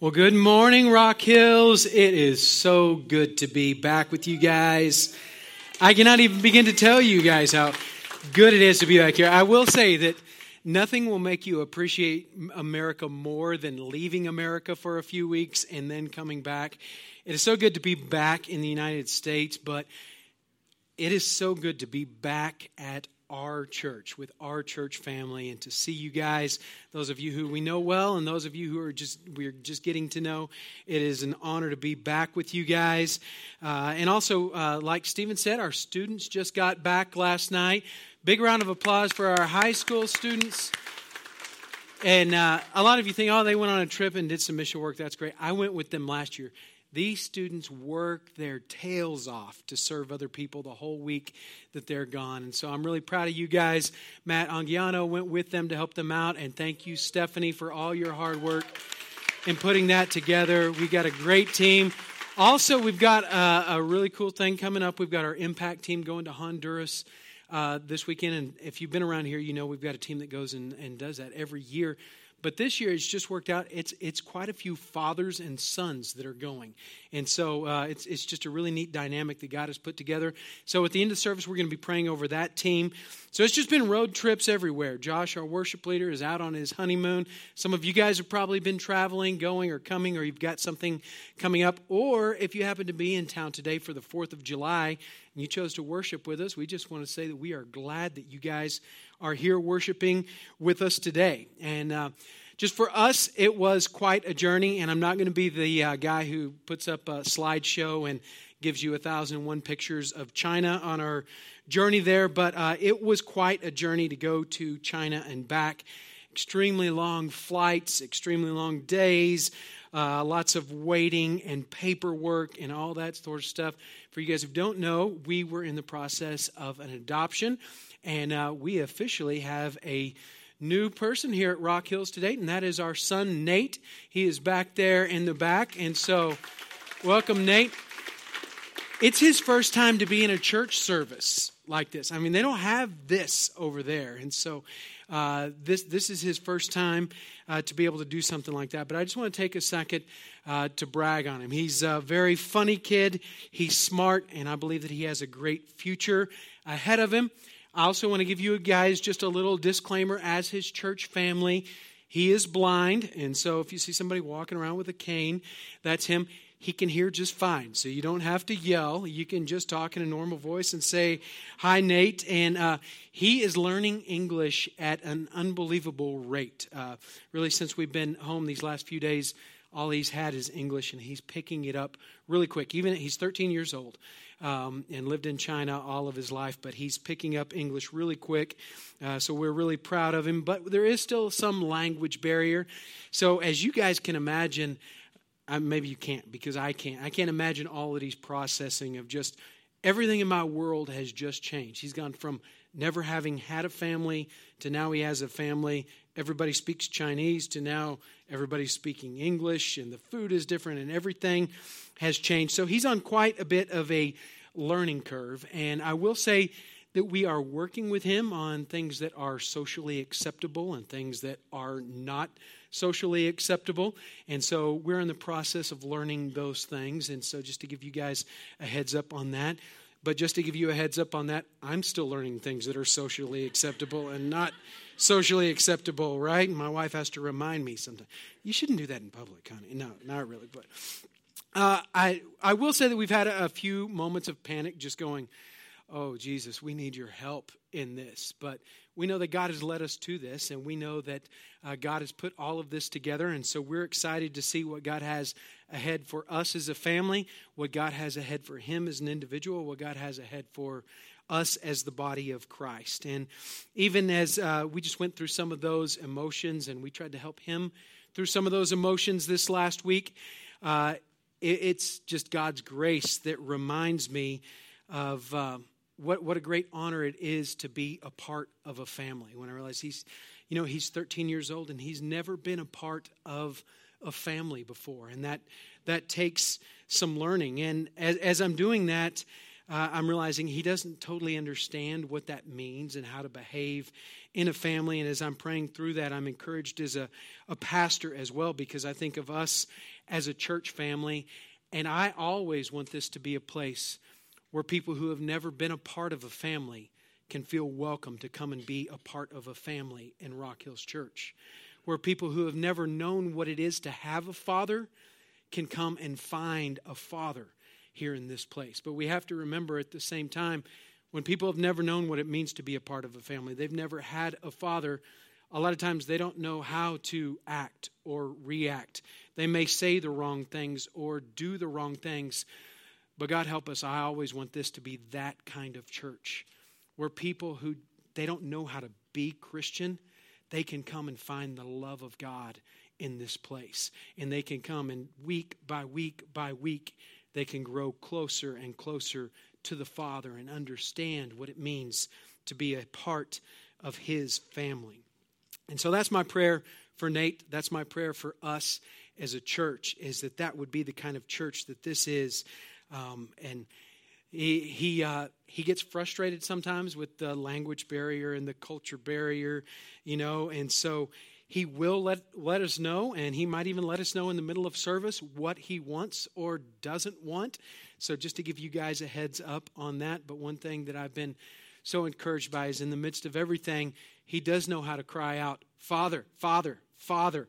Well, good morning, Rock Hills. It is so good to be back with you guys. I cannot even begin to tell you guys how good it is to be back here. I will say that nothing will make you appreciate America more than leaving America for a few weeks and then coming back. It is so good to be back in the United States, but it is so good to be back at our church, with our church family, and to see you guys, those of you who we know well, and those of you who are just we're just getting to know. It is an honor to be back with you guys, uh, and also, uh, like Stephen said, our students just got back last night. Big round of applause for our high school students. And uh, a lot of you think, oh, they went on a trip and did some mission work. That's great. I went with them last year. These students work their tails off to serve other people the whole week that they're gone. And so I'm really proud of you guys. Matt Angiano went with them to help them out. And thank you, Stephanie, for all your hard work in putting that together. We got a great team. Also, we've got a, a really cool thing coming up. We've got our impact team going to Honduras. Uh, this weekend. And if you've been around here, you know we've got a team that goes and, and does that every year. But this year, it's just worked out. It's it's quite a few fathers and sons that are going, and so uh, it's it's just a really neat dynamic that God has put together. So at the end of the service, we're going to be praying over that team. So it's just been road trips everywhere. Josh, our worship leader, is out on his honeymoon. Some of you guys have probably been traveling, going, or coming, or you've got something coming up. Or if you happen to be in town today for the Fourth of July you chose to worship with us, we just want to say that we are glad that you guys are here worshiping with us today. And uh, just for us, it was quite a journey. And I'm not going to be the uh, guy who puts up a slideshow and gives you a thousand and one pictures of China on our journey there, but uh, it was quite a journey to go to China and back. Extremely long flights, extremely long days, uh, lots of waiting and paperwork and all that sort of stuff. For you guys who don't know, we were in the process of an adoption. And uh, we officially have a new person here at Rock Hills today, and that is our son, Nate. He is back there in the back. And so, welcome, Nate. It's his first time to be in a church service like this. I mean, they don't have this over there. And so, uh, this, this is his first time uh, to be able to do something like that. But I just want to take a second uh, to brag on him. He's a very funny kid, he's smart, and I believe that he has a great future ahead of him. I also want to give you guys just a little disclaimer as his church family. He is blind, and so if you see somebody walking around with a cane, that's him. He can hear just fine, so you don't have to yell. You can just talk in a normal voice and say, Hi, Nate. And uh, he is learning English at an unbelievable rate. Uh, really, since we've been home these last few days, all he's had is English, and he's picking it up really quick. Even he's 13 years old um, and lived in China all of his life, but he's picking up English really quick. Uh, so we're really proud of him. But there is still some language barrier. So as you guys can imagine, uh, maybe you can't because I can't. I can't imagine all that he's processing of just everything in my world has just changed. He's gone from never having had a family to now he has a family. Everybody speaks Chinese to now everybody's speaking English, and the food is different, and everything has changed. So he's on quite a bit of a learning curve. And I will say that we are working with him on things that are socially acceptable and things that are not socially acceptable. And so we're in the process of learning those things. And so just to give you guys a heads up on that. But just to give you a heads up on that, I'm still learning things that are socially acceptable and not socially acceptable, right? my wife has to remind me sometimes. You shouldn't do that in public, honey. No, not really. But uh, I, I will say that we've had a, a few moments of panic just going, oh, Jesus, we need your help in this. But we know that God has led us to this, and we know that uh, God has put all of this together. And so we're excited to see what God has ahead for us as a family, what God has ahead for him as an individual, what God has ahead for us as the body of Christ. And even as uh, we just went through some of those emotions and we tried to help him through some of those emotions this last week, uh, it's just God's grace that reminds me of uh, what, what a great honor it is to be a part of a family. When I realize he's, you know, he's 13 years old and he's never been a part of a family before. And that, that takes some learning. And as, as I'm doing that, uh, I'm realizing he doesn't totally understand what that means and how to behave in a family. And as I'm praying through that, I'm encouraged as a, a pastor as well because I think of us as a church family. And I always want this to be a place where people who have never been a part of a family can feel welcome to come and be a part of a family in Rock Hills Church. Where people who have never known what it is to have a father can come and find a father here in this place. But we have to remember at the same time, when people have never known what it means to be a part of a family, they've never had a father, a lot of times they don't know how to act or react. They may say the wrong things or do the wrong things. But God help us, I always want this to be that kind of church where people who they don't know how to be Christian, they can come and find the love of God in this place. And they can come and week by week by week they can grow closer and closer to the Father and understand what it means to be a part of His family. And so that's my prayer for Nate. That's my prayer for us as a church, is that that would be the kind of church that this is. Um, and he he uh, he gets frustrated sometimes with the language barrier and the culture barrier, you know, and so he will let, let us know, and He might even let us know in the middle of service what He wants or doesn't want. So, just to give you guys a heads up on that. But one thing that I've been so encouraged by is in the midst of everything, He does know how to cry out, Father, Father, Father.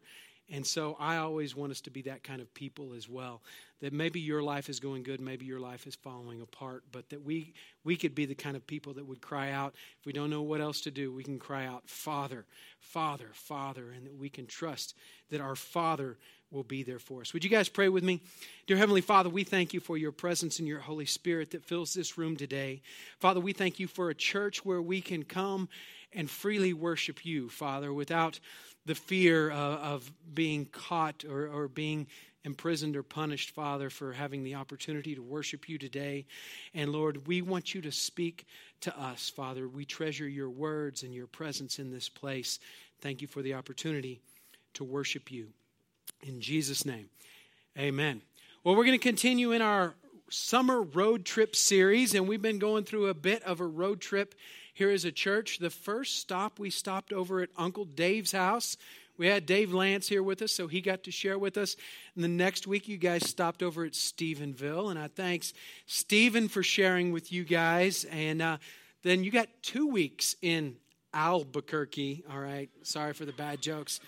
And so I always want us to be that kind of people as well. That maybe your life is going good, maybe your life is falling apart, but that we, we could be the kind of people that would cry out. If we don't know what else to do, we can cry out, Father, Father, Father, and that we can trust that our Father will be there for us. Would you guys pray with me? Dear Heavenly Father, we thank you for your presence and your Holy Spirit that fills this room today. Father, we thank you for a church where we can come and freely worship you, Father, without the fear of, of being caught or, or being imprisoned or punished, Father, for having the opportunity to worship you today. And Lord, we want you to speak to us, Father. We treasure your words and your presence in this place. Thank you for the opportunity to worship you. In Jesus' name, amen. Well, we're going to continue in our summer road trip series, and we've been going through a bit of a road trip here as a church. The first stop, we stopped over at Uncle Dave's house. We had Dave Lance here with us, so he got to share with us. And the next week, you guys stopped over at Stephenville, and I thanks Stephen for sharing with you guys. And uh, then you got two weeks in Albuquerque. All right, sorry for the bad jokes.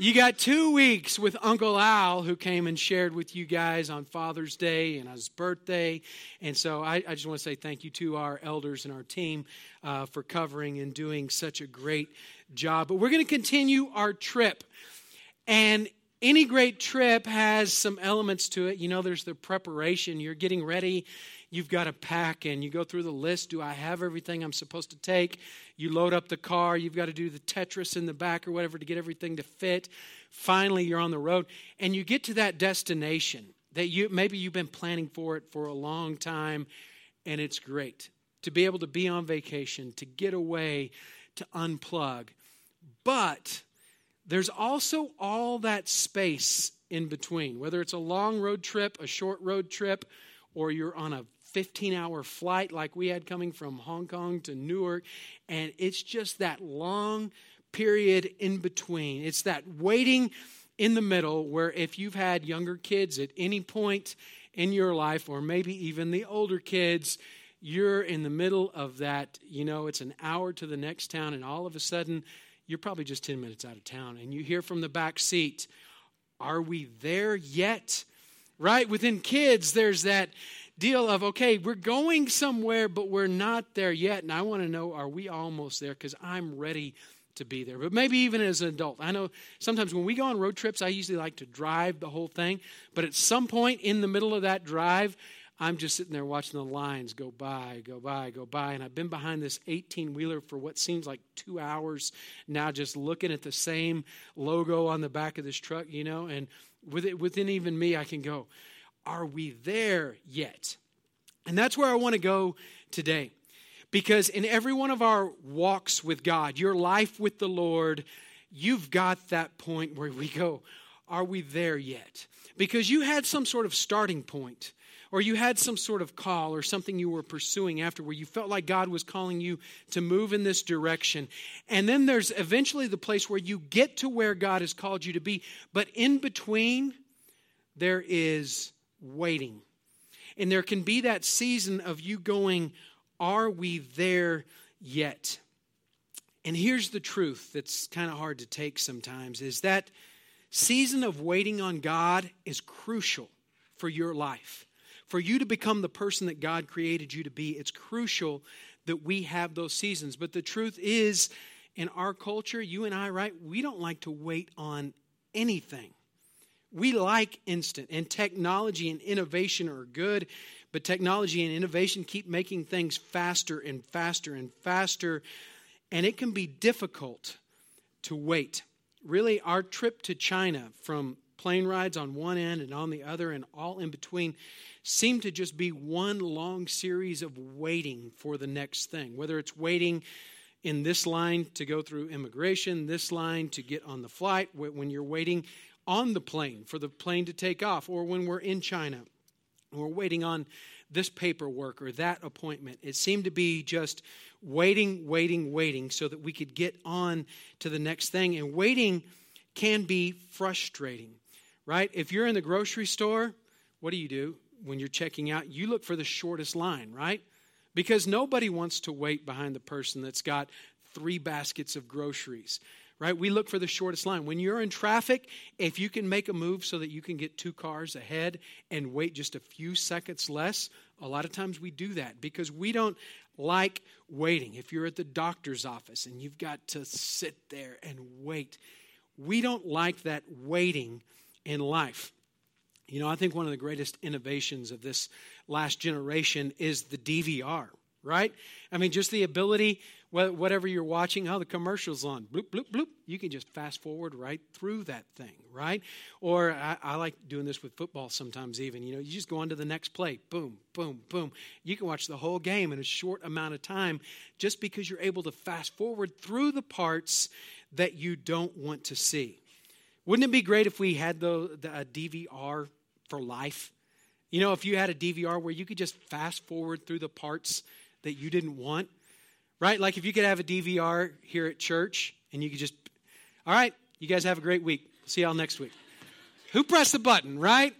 You got two weeks with Uncle Al, who came and shared with you guys on Father's Day and his birthday. And so I, I just want to say thank you to our elders and our team uh, for covering and doing such a great job. But we're going to continue our trip. And any great trip has some elements to it. You know, there's the preparation, you're getting ready you've got to pack and you go through the list. Do I have everything I'm supposed to take? You load up the car. You've got to do the Tetris in the back or whatever to get everything to fit. Finally, you're on the road and you get to that destination that you maybe you've been planning for it for a long time and it's great to be able to be on vacation, to get away, to unplug. But there's also all that space in between, whether it's a long road trip, a short road trip, or you're on a 15 hour flight like we had coming from Hong Kong to Newark. And it's just that long period in between. It's that waiting in the middle where if you've had younger kids at any point in your life, or maybe even the older kids, you're in the middle of that, you know, it's an hour to the next town, and all of a sudden, you're probably just 10 minutes out of town, and you hear from the back seat, Are we there yet? Right? Within kids, there's that deal of, okay, we're going somewhere, but we're not there yet. And I want to know, are we almost there? Because I'm ready to be there. But maybe even as an adult. I know sometimes when we go on road trips, I usually like to drive the whole thing. But at some point in the middle of that drive, I'm just sitting there watching the lines go by, go by, go by. And I've been behind this 18 wheeler for what seems like two hours now, just looking at the same logo on the back of this truck, you know. And within even me, I can go, are we there yet? And that's where I want to go today. Because in every one of our walks with God, your life with the Lord, you've got that point where we go, are we there yet? Because you had some sort of starting point or you had some sort of call or something you were pursuing after where you felt like God was calling you to move in this direction. And then there's eventually the place where you get to where God has called you to be, but in between, there is waiting. And there can be that season of you going, Are we there yet? And here's the truth that's kind of hard to take sometimes is that season of waiting on God is crucial for your life. For you to become the person that God created you to be, it's crucial that we have those seasons. But the truth is, in our culture, you and I, right, we don't like to wait on anything. We like instant, and technology and innovation are good, but technology and innovation keep making things faster and faster and faster and it can be difficult to wait. Really, our trip to China from plane rides on one end and on the other and all in between seemed to just be one long series of waiting for the next thing. Whether it's waiting in this line to go through immigration, this line to get on the flight, when you're waiting on the plane for the plane to take off, or when we're in China, we're waiting on this paperwork or that appointment. It seemed to be just waiting, waiting, waiting so that we could get on to the next thing. And waiting can be frustrating, right? If you're in the grocery store, what do you do when you're checking out? You look for the shortest line, right? Because nobody wants to wait behind the person that's got three baskets of groceries right? We look for the shortest line. When you're in traffic, if you can make a move so that you can get two cars ahead and wait just a few seconds less, a lot of times we do that because we don't like waiting. If you're at the doctor's office and you've got to sit there and wait, we don't like that waiting in life. You know, I think one of the greatest innovations of this last generation is the DVR, right? I mean, just the ability whatever you're watching, oh, the commercial's on, bloop, bloop, bloop. You can just fast forward right through that thing, right? Or I, I, like doing this with football sometimes, even. You know, you just go on to the next play, boom, boom, boom. You can watch the whole game in a short amount of time just because you're able to fast forward through the parts that you don't want to see. Wouldn't it be great if we had the, the a DVR for life? You know, if you had a DVR where you could just fast forward through the parts that you didn't want right? Like if you could have a DVR here at church and you could just, all right, you guys have a great week. See y'all next week. Who pressed the button, right?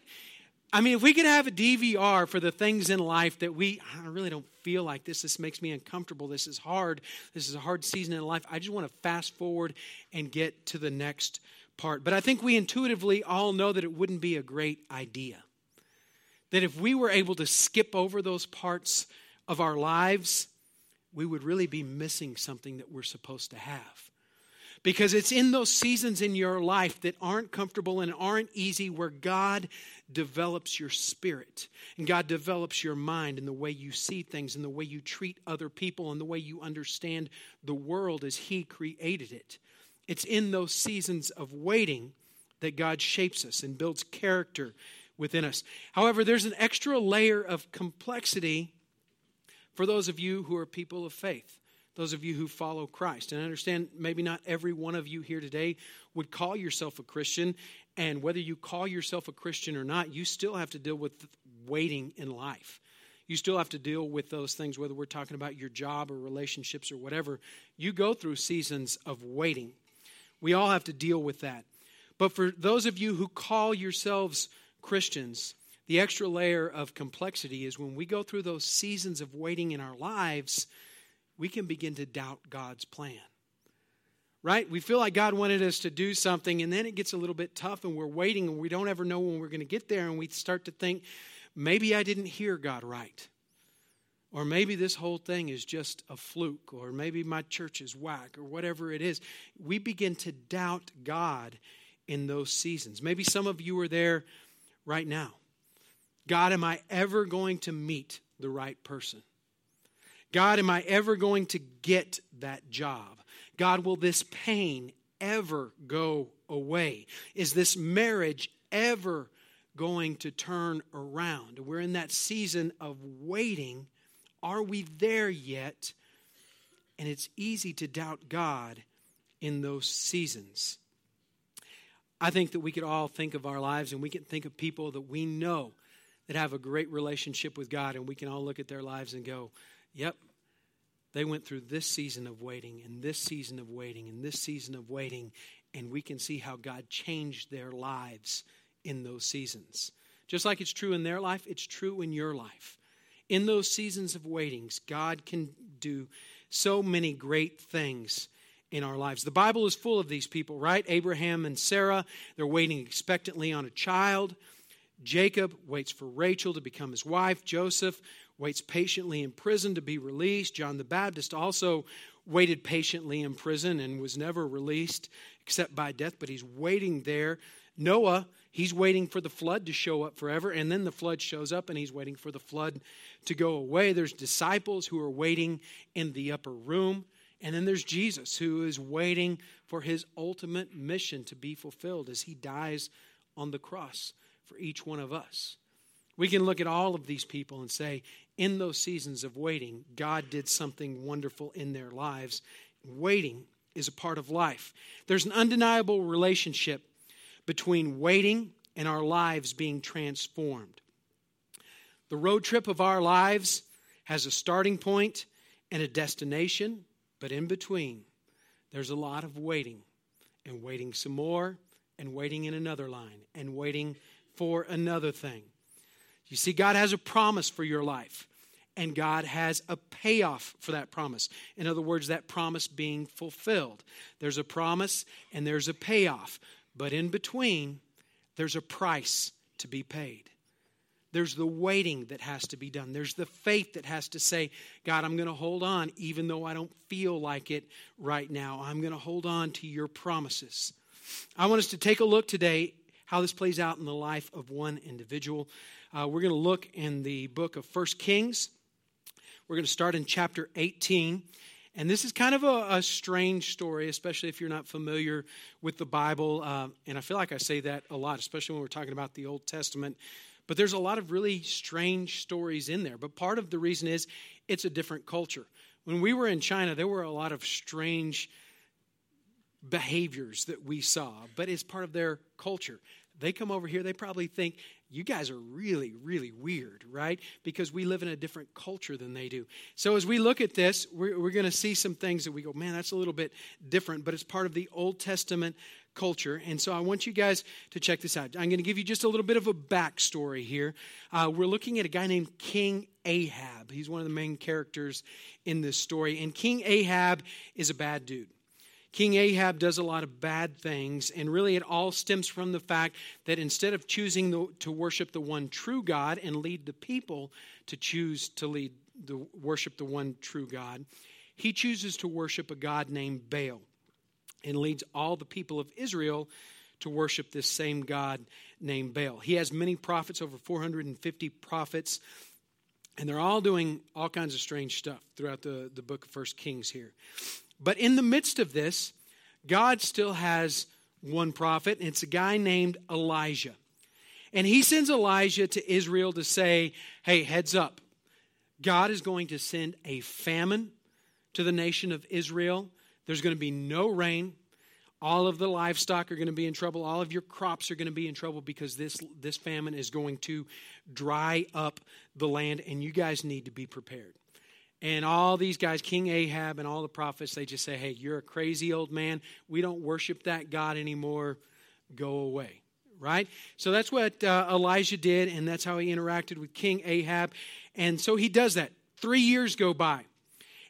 I mean, if we could have a DVR for the things in life that we, I really don't feel like this, this makes me uncomfortable, this is hard, this is a hard season in life, I just want to fast forward and get to the next part. But I think we intuitively all know that it wouldn't be a great idea. That if we were able to skip over those parts of our lives, we would really be missing something that we're supposed to have. Because it's in those seasons in your life that aren't comfortable and aren't easy where God develops your spirit and God develops your mind and the way you see things and the way you treat other people and the way you understand the world as He created it. It's in those seasons of waiting that God shapes us and builds character within us. However, there's an extra layer of complexity for those of you who are people of faith, those of you who follow Christ. And I understand maybe not every one of you here today would call yourself a Christian, and whether you call yourself a Christian or not, you still have to deal with waiting in life. You still have to deal with those things, whether we're talking about your job or relationships or whatever. You go through seasons of waiting. We all have to deal with that. But for those of you who call yourselves Christians, the extra layer of complexity is when we go through those seasons of waiting in our lives, we can begin to doubt God's plan. Right? We feel like God wanted us to do something, and then it gets a little bit tough, and we're waiting, and we don't ever know when we're going to get there, and we start to think, maybe I didn't hear God right. Or maybe this whole thing is just a fluke, or maybe my church is whack, or whatever it is. We begin to doubt God in those seasons. Maybe some of you are there right now. God, am I ever going to meet the right person? God, am I ever going to get that job? God, will this pain ever go away? Is this marriage ever going to turn around? We're in that season of waiting. Are we there yet? And it's easy to doubt God in those seasons. I think that we could all think of our lives and we can think of people that we know that have a great relationship with God, and we can all look at their lives and go, yep, they went through this season of waiting, and this season of waiting, and this season of waiting, and we can see how God changed their lives in those seasons. Just like it's true in their life, it's true in your life. In those seasons of waitings, God can do so many great things in our lives. The Bible is full of these people, right? Abraham and Sarah, they're waiting expectantly on a child. Jacob waits for Rachel to become his wife. Joseph waits patiently in prison to be released. John the Baptist also waited patiently in prison and was never released except by death, but he's waiting there. Noah, he's waiting for the flood to show up forever, and then the flood shows up and he's waiting for the flood to go away. There's disciples who are waiting in the upper room. And then there's Jesus who is waiting for his ultimate mission to be fulfilled as he dies on the cross for each one of us. We can look at all of these people and say, in those seasons of waiting, God did something wonderful in their lives. Waiting is a part of life. There's an undeniable relationship between waiting and our lives being transformed. The road trip of our lives has a starting point and a destination, but in between, there's a lot of waiting and waiting some more and waiting in another line and waiting for another thing. You see, God has a promise for your life, and God has a payoff for that promise. In other words, that promise being fulfilled. There's a promise and there's a payoff, but in between, there's a price to be paid. There's the waiting that has to be done. There's the faith that has to say, God, I'm going to hold on even though I don't feel like it right now. I'm going to hold on to your promises. I want us to take a look today how this plays out in the life of one individual. Uh, we're going to look in the book of First Kings. We're going to start in chapter 18. And this is kind of a, a, strange story, especially if you're not familiar with the Bible. Uh, and I feel like I say that a lot, especially when we're talking about the Old Testament. But there's a lot of really strange stories in there. But part of the reason is it's a different culture. When we were in China, there were a lot of strange behaviors that we saw, but it's part of their culture. They come over here, they probably think, you guys are really, really weird, right? Because we live in a different culture than they do. So as we look at this, we're, we're going to see some things that we go, man, that's a little bit different, but it's part of the Old Testament culture. And so I want you guys to check this out. I'm going to give you just a little bit of a backstory here. Uh, we're looking at a guy named King Ahab. He's one of the main characters in this story. And King Ahab is a bad dude. King Ahab does a lot of bad things, and really it all stems from the fact that instead of choosing the, to worship the one true God and lead the people to choose to lead the worship the one true God, he chooses to worship a God named Baal and leads all the people of Israel to worship this same God named Baal. He has many prophets, over 450 prophets, and they're all doing all kinds of strange stuff throughout the, the book of First Kings here. But in the midst of this, God still has one prophet, and it's a guy named Elijah. And he sends Elijah to Israel to say, hey, heads up. God is going to send a famine to the nation of Israel. There's going to be no rain. All of the livestock are going to be in trouble. All of your crops are going to be in trouble because this, this famine is going to dry up the land, and you guys need to be prepared. And all these guys, King Ahab and all the prophets, they just say, hey, you're a crazy old man. We don't worship that God anymore. Go away. Right? So that's what uh, Elijah did, and that's how he interacted with King Ahab. And so he does that. Three years go by,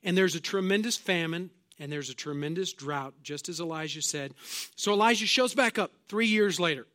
and there's a tremendous famine, and there's a tremendous drought, just as Elijah said. So Elijah shows back up three years later,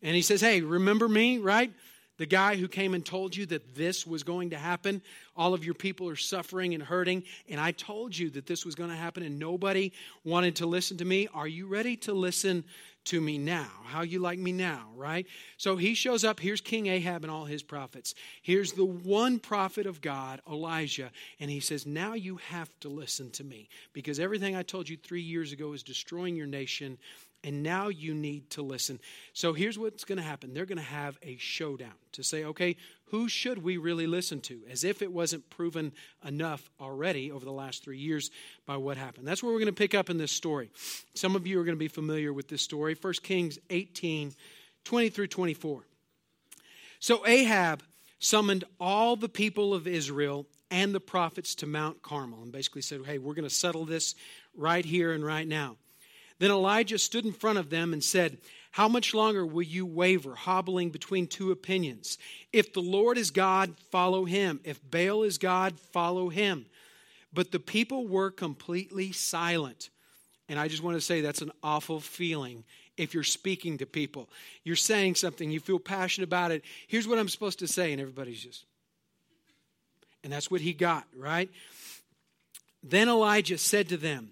and he says, hey, remember me, right? The guy who came and told you that this was going to happen. All of your people are suffering and hurting, and I told you that this was going to happen, and nobody wanted to listen to me. Are you ready to listen to me now? How you like me now, right? So he shows up. Here's King Ahab and all his prophets. Here's the one prophet of God, Elijah, and he says, Now you have to listen to me because everything I told you three years ago is destroying your nation and now you need to listen. So here's what's going to happen they're going to have a showdown to say, okay, who should we really listen to? As if it wasn't proven enough already over the last three years by what happened. That's where we're going to pick up in this story. Some of you are going to be familiar with this story 1 Kings 18 20 through 24. So Ahab summoned all the people of Israel and the prophets to Mount Carmel and basically said, Hey, we're going to settle this right here and right now. Then Elijah stood in front of them and said, How much longer will you waver, hobbling between two opinions? If the Lord is God, follow him. If Baal is God, follow him. But the people were completely silent. And I just want to say that's an awful feeling if you're speaking to people. You're saying something, you feel passionate about it. Here's what I'm supposed to say, and everybody's just. And that's what he got, right? Then Elijah said to them,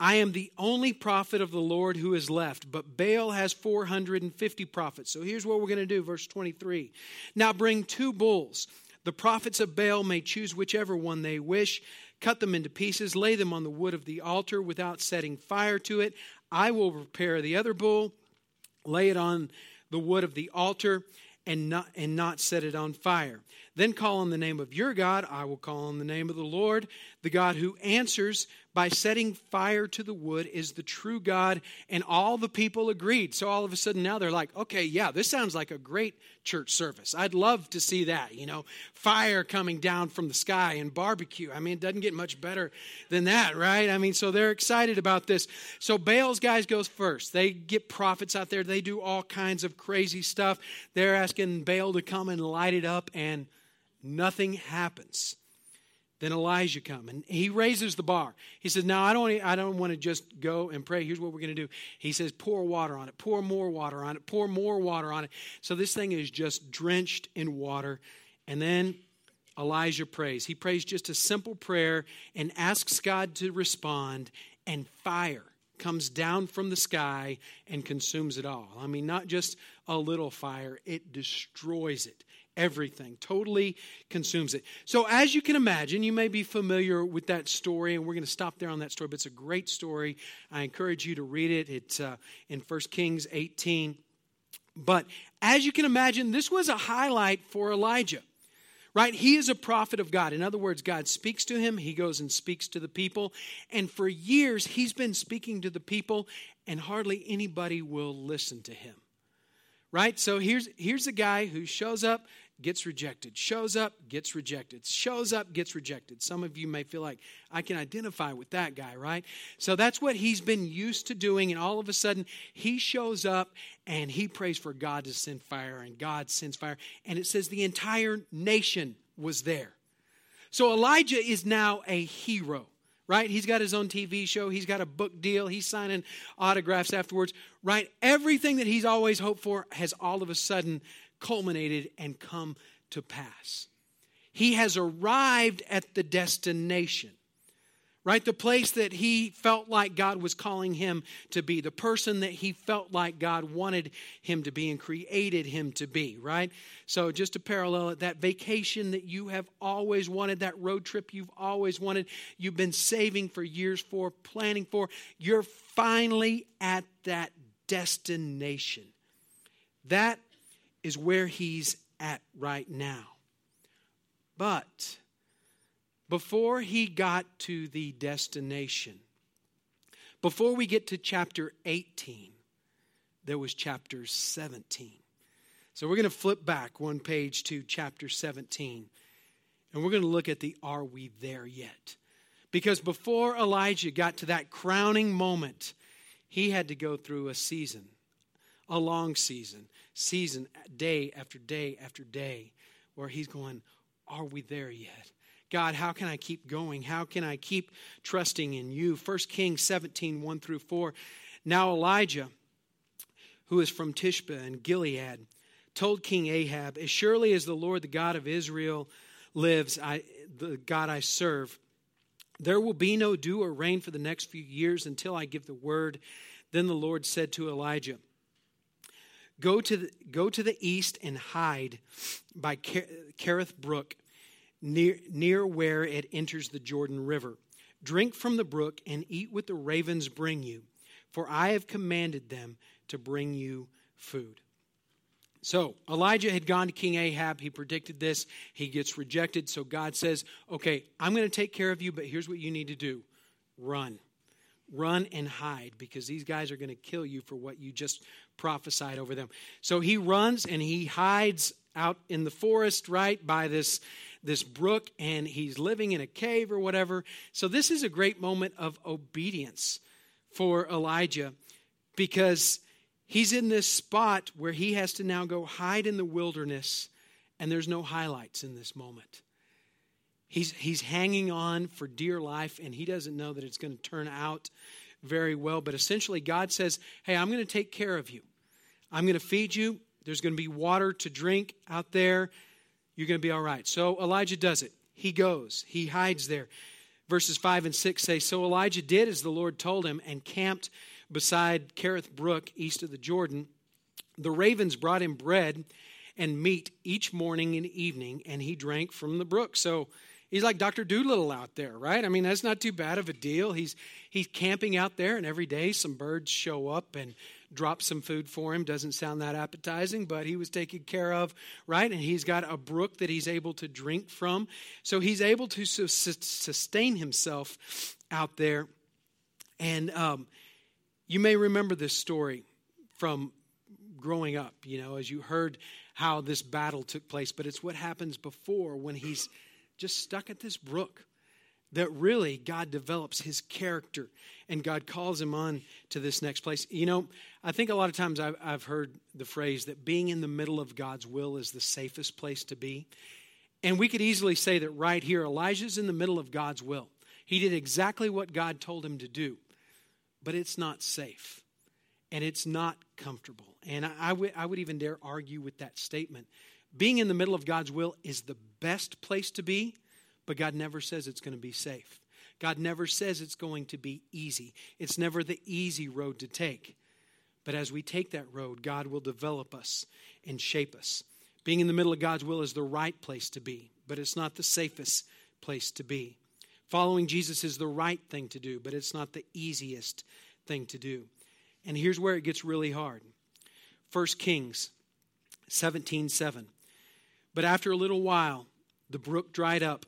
I am the only prophet of the Lord who is left, but Baal has 450 prophets. So here's what we're going to do, verse 23. Now bring two bulls. The prophets of Baal may choose whichever one they wish, cut them into pieces, lay them on the wood of the altar without setting fire to it. I will prepare the other bull, lay it on the wood of the altar, and not, and not set it on fire. Then call on the name of your God. I will call on the name of the Lord. The God who answers by setting fire to the wood is the true God. And all the people agreed. So all of a sudden now they're like, okay, yeah, this sounds like a great church service. I'd love to see that. You know, fire coming down from the sky and barbecue. I mean, it doesn't get much better than that, right? I mean, so they're excited about this. So Baal's guys goes first. They get prophets out there. They do all kinds of crazy stuff. They're asking Baal to come and light it up, and nothing happens. Then Elijah come and he raises the bar. He says, "Now I don't I don't want to just go and pray. Here's what we're going to do." He says, "Pour water on it. Pour more water on it. Pour more water on it." So this thing is just drenched in water. And then Elijah prays. He prays just a simple prayer and asks God to respond and fire comes down from the sky and consumes it all. I mean, not just a little fire, it destroys it everything, totally consumes it. So, as you can imagine, you may be familiar with that story, and we're going to stop there on that story, but it's a great story. I encourage you to read it. It's uh, in 1 Kings 18. But as you can imagine, this was a highlight for Elijah. Right? He is a prophet of God. In other words, God speaks to him, he goes and speaks to the people. And for years, he's been speaking to the people, and hardly anybody will listen to him right so here's here's a guy who shows up gets rejected, shows up, gets rejected, shows up, gets rejected. Some of you may feel like I can identify with that guy, right? So that's what he's been used to doing, and all of a sudden he shows up and he prays for God to send fire, and God sends fire. And it says the entire nation was there. So Elijah is now a hero right? He's got his own TV show, he's got a book deal, he's signing autographs afterwards, right? Everything that he's always hoped for has all of a sudden culminated and come to pass. He has arrived at the destination, right? The place that he felt like God was calling him to be, the person that he felt like God wanted him to be and created him to be, right? So, just to parallel it, that vacation that you have always wanted, that road trip you've always wanted, you've been saving for years for, planning for, you're finally at that destination. That is where he's at right now. But before he got to the destination, before we get to chapter 18, there was chapter 17. So we're going to flip back one page to chapter 17, and we're going to look at the Are We There Yet? Because before Elijah got to that crowning moment, he had to go through a season, a long season season, day after day after day, where he's going, Are we there yet? God, how can I keep going? How can I keep trusting in you? 1 Kings 17, 1 through 4. Now Elijah, who is from Tishbe and Gilead, told King Ahab, As surely as the Lord, the God of Israel, lives, I, the God I serve, there will be no dew or rain for the next few years until I give the word. Then the Lord said to Elijah, Go to the, go to the east and hide by Kerith Brook, near, near where it enters the Jordan River. Drink from the brook and eat what the ravens bring you, for I have commanded them to bring you food. So Elijah had gone to King Ahab. He predicted this. He gets rejected. So God says, Okay, I'm going to take care of you, but here's what you need to do run. Run and hide because these guys are going to kill you for what you just prophesied over them. So he runs and he hides out in the forest, right, by this, this brook, and he's living in a cave or whatever. So, this is a great moment of obedience for Elijah because he's in this spot where he has to now go hide in the wilderness, and there's no highlights in this moment. He's, he's hanging on for dear life, and he doesn't know that it's going to turn out very well. But essentially, God says, Hey, I'm going to take care of you. I'm going to feed you. There's going to be water to drink out there. You're going to be all right. So Elijah does it. He goes, he hides there. Verses 5 and 6 say So Elijah did as the Lord told him and camped beside Kerith Brook, east of the Jordan. The ravens brought him bread and meat each morning and evening, and he drank from the brook. So He's like Dr. Dolittle out there, right? I mean, that's not too bad of a deal. He's he's camping out there, and every day some birds show up and drop some food for him. Doesn't sound that appetizing, but he was taken care of, right? And he's got a brook that he's able to drink from, so he's able to sustain himself out there. And um, you may remember this story from growing up, you know, as you heard how this battle took place, but it's what happens before when he's just stuck at this brook that really God develops his character and God calls him on to this next place. You know, I think a lot of times I've, I've, heard the phrase that being in the middle of God's will is the safest place to be. And we could easily say that right here, Elijah's in the middle of God's will. He did exactly what God told him to do, but it's not safe and it's not comfortable. And I, I, w- I would even dare argue with that statement being in the middle of God's will is the best place to be, but God never says it's going to be safe. God never says it's going to be easy. It's never the easy road to take. But as we take that road, God will develop us and shape us. Being in the middle of God's will is the right place to be, but it's not the safest place to be. Following Jesus is the right thing to do, but it's not the easiest thing to do. And here's where it gets really hard. 1 Kings 17 7. But after a little while, the brook dried up,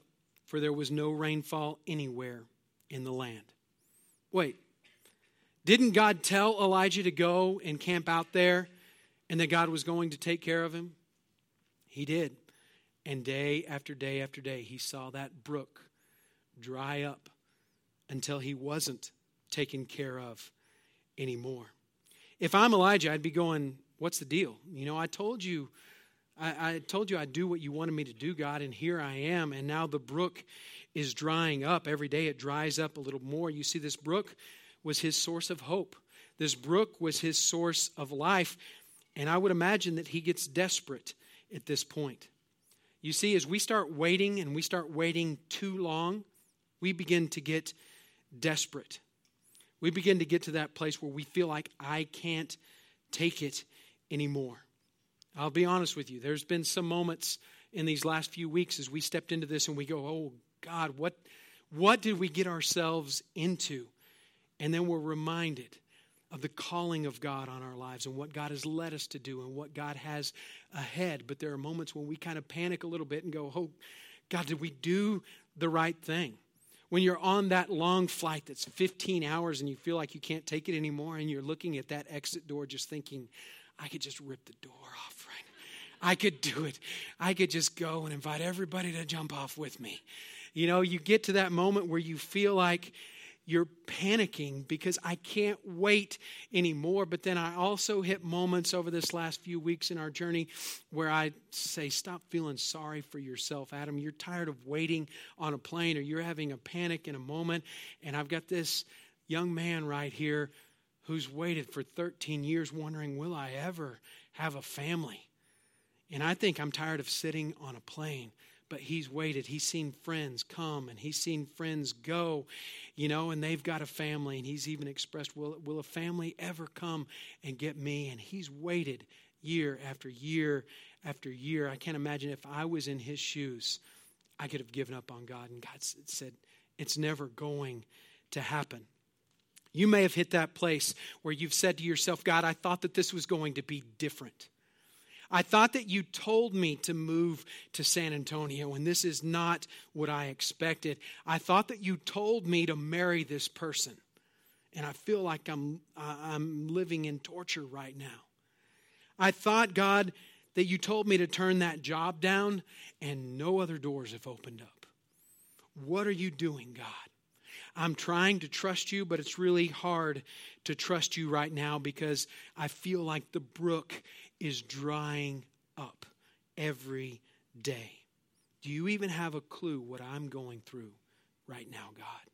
for there was no rainfall anywhere in the land. Wait, didn't God tell Elijah to go and camp out there and that God was going to take care of him? He did. And day after day after day, he saw that brook dry up until he wasn't taken care of anymore. If I'm Elijah, I'd be going, What's the deal? You know, I told you I, I, told you I'd do what you wanted me to do, God, and here I am. And now the brook is drying up. Every day it dries up a little more. You see, this brook was his source of hope. This brook was his source of life. And I would imagine that he gets desperate at this point. You see, as we start waiting and we start waiting too long, we begin to get desperate. We begin to get to that place where we feel like I can't take it anymore. I'll be honest with you. There's been some moments in these last few weeks as we stepped into this and we go, oh, God, what, what did we get ourselves into? And then we're reminded of the calling of God on our lives and what God has led us to do and what God has ahead. But there are moments when we kind of panic a little bit and go, oh, God, did we do the right thing? When you're on that long flight that's 15 hours and you feel like you can't take it anymore and you're looking at that exit door just thinking, I could just rip the door off I could do it. I could just go and invite everybody to jump off with me. You know, you get to that moment where you feel like you're panicking because I can't wait anymore. But then I also hit moments over this last few weeks in our journey where I say, Stop feeling sorry for yourself, Adam. You're tired of waiting on a plane or you're having a panic in a moment. And I've got this young man right here who's waited for 13 years wondering, will I ever have a family? And I think I'm tired of sitting on a plane, but he's waited. He's seen friends come and he's seen friends go, you know, and they've got a family. And he's even expressed, will, will a family ever come and get me? And he's waited year after year after year. I can't imagine if I was in his shoes, I could have given up on God. And God said, it's never going to happen. You may have hit that place where you've said to yourself, God, I thought that this was going to be different. I thought that you told me to move to San Antonio, and this is not what I expected. I thought that you told me to marry this person, and I feel like I'm, I'm living in torture right now. I thought, God, that you told me to turn that job down and no other doors have opened up. What are you doing, God? I'm trying to trust you, but it's really hard to trust you right now because I feel like the brook is drying up every day. Do you even have a clue what I'm going through right now, God?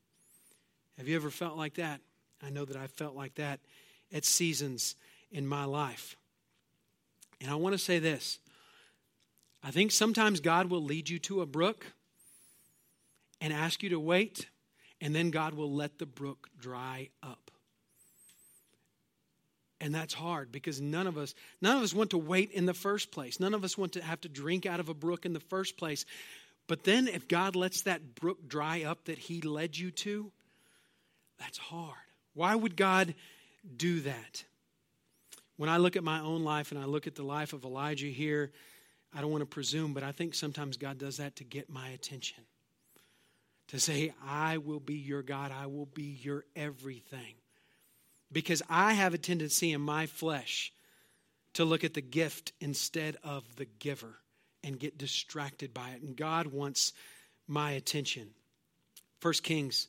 Have you ever felt like that? I know that I felt like that at seasons in my life. And I want to say this I think sometimes God will lead you to a brook and ask you to wait, and then God will let the brook dry up. And that's hard because none of us none of us want to wait in the first place. None of us want to have to drink out of a brook in the first place. But then if God lets that brook dry up that he led you to, that's hard. Why would God do that? When I look at my own life and I look at the life of Elijah here, I don't want to presume, but I think sometimes God does that to get my attention. To say, I will be your God, I will be your everything. Because I have a tendency in my flesh to look at the gift instead of the giver and get distracted by it. And God wants my attention. 1 Kings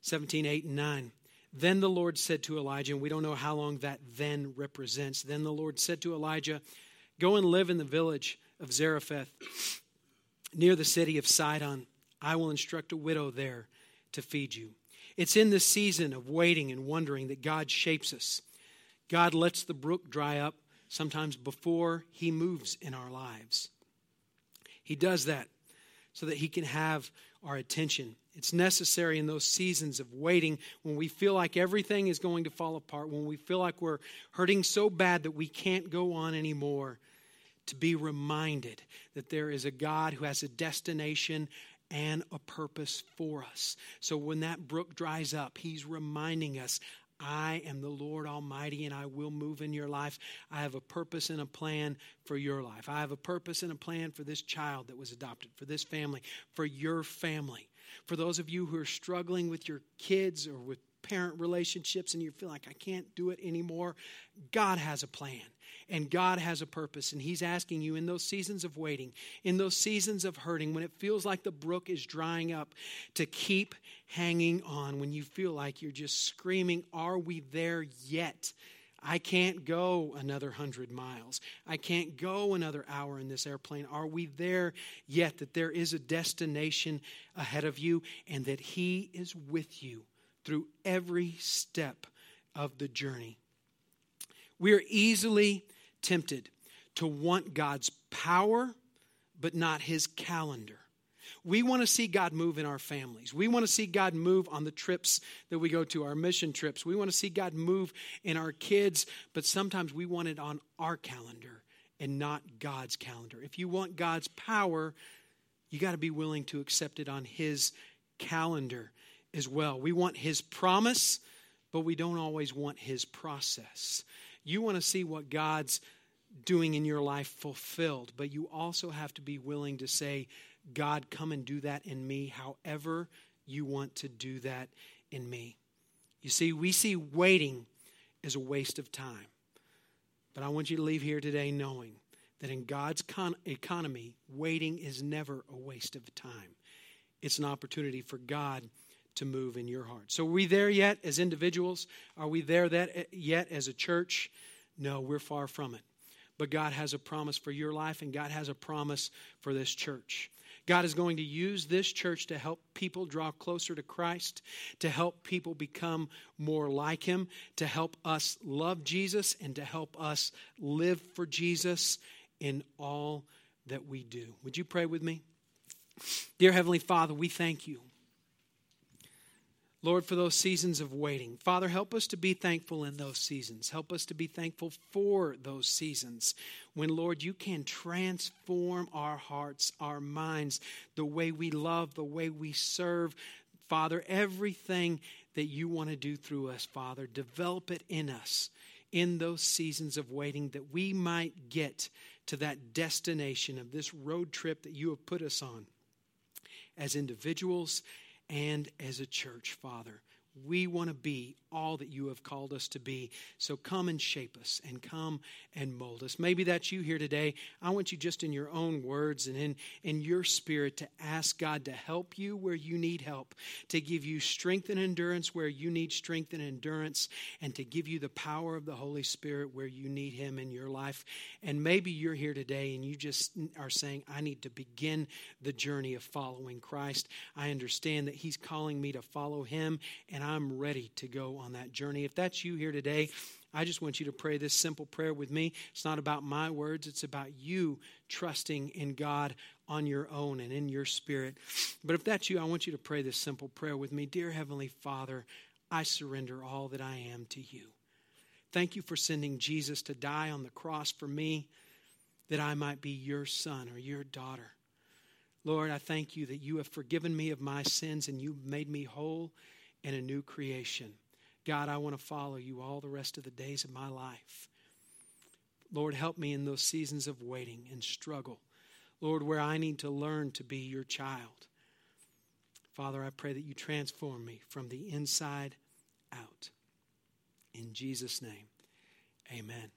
17, 8, and 9. Then the Lord said to Elijah, and we don't know how long that then represents. Then the Lord said to Elijah, Go and live in the village of Zarephath, near the city of Sidon. I will instruct a widow there to feed you. It's in this season of waiting and wondering that God shapes us. God lets the brook dry up sometimes before He moves in our lives. He does that so that He can have our attention. It's necessary in those seasons of waiting when we feel like everything is going to fall apart, when we feel like we're hurting so bad that we can't go on anymore, to be reminded that there is a God who has a destination and a purpose for us. So when that brook dries up, He's reminding us I am the Lord Almighty and I will move in your life. I have a purpose and a plan for your life. I have a purpose and a plan for this child that was adopted, for this family, for your family. For those of you who are struggling with your kids or with parent relationships and you feel like I can't do it anymore, God has a plan and God has a purpose. And He's asking you in those seasons of waiting, in those seasons of hurting, when it feels like the brook is drying up, to keep hanging on. When you feel like you're just screaming, Are we there yet? I can't go another hundred miles. I can't go another hour in this airplane. Are we there yet? That there is a destination ahead of you and that He is with you through every step of the journey. We are easily tempted to want God's power, but not His calendar. We want to see God move in our families. We want to see God move on the trips that we go to, our mission trips. We want to see God move in our kids, but sometimes we want it on our calendar and not God's calendar. If you want God's power, you got to be willing to accept it on His calendar as well. We want His promise, but we don't always want His process. You want to see what God's doing in your life fulfilled, but you also have to be willing to say, God, come and do that in me however you want to do that in me. You see, we see waiting as a waste of time. But I want you to leave here today knowing that in God's con- economy, waiting is never a waste of time. It's an opportunity for God to move in your heart. So, are we there yet as individuals? Are we there that yet as a church? No, we're far from it. But God has a promise for your life, and God has a promise for this church. God is going to use this church to help people draw closer to Christ, to help people become more like Him, to help us love Jesus, and to help us live for Jesus in all that we do. Would you pray with me? Dear Heavenly Father, we thank you. Lord, for those seasons of waiting. Father, help us to be thankful in those seasons. Help us to be thankful for those seasons when, Lord, you can transform our hearts, our minds, the way we love, the way we serve. Father, everything that you want to do through us, Father, develop it in us in those seasons of waiting that we might get to that destination of this road trip that you have put us on as individuals and as a church, Father. We want to be all that you have called us to be. So come and shape us and come and mold us. Maybe that's you here today. I want you just in your own words and in, in your spirit to ask God to help you where you need help, to give you strength and endurance where you need strength and endurance, and to give you the power of the Holy Spirit where you need Him in your life. And maybe you're here today and you just are saying, I need to begin the journey of following Christ. I understand that He's calling me to follow Him, and I'm ready to go on that journey. If that's you here today, I just want you to pray this simple prayer with me. It's not about my words, it's about you trusting in God on your own and in your spirit. But if that's you, I want you to pray this simple prayer with me. Dear Heavenly Father, I surrender all that I am to you. Thank you for sending Jesus to die on the cross for me that I might be your son or your daughter. Lord, I thank you that you have forgiven me of my sins and you've made me whole and a new creation. God, I want to follow you all the rest of the days of my life. Lord, help me in those seasons of waiting and struggle. Lord, where I need to learn to be your child. Father, I pray that you transform me from the inside out. In Jesus' name, amen.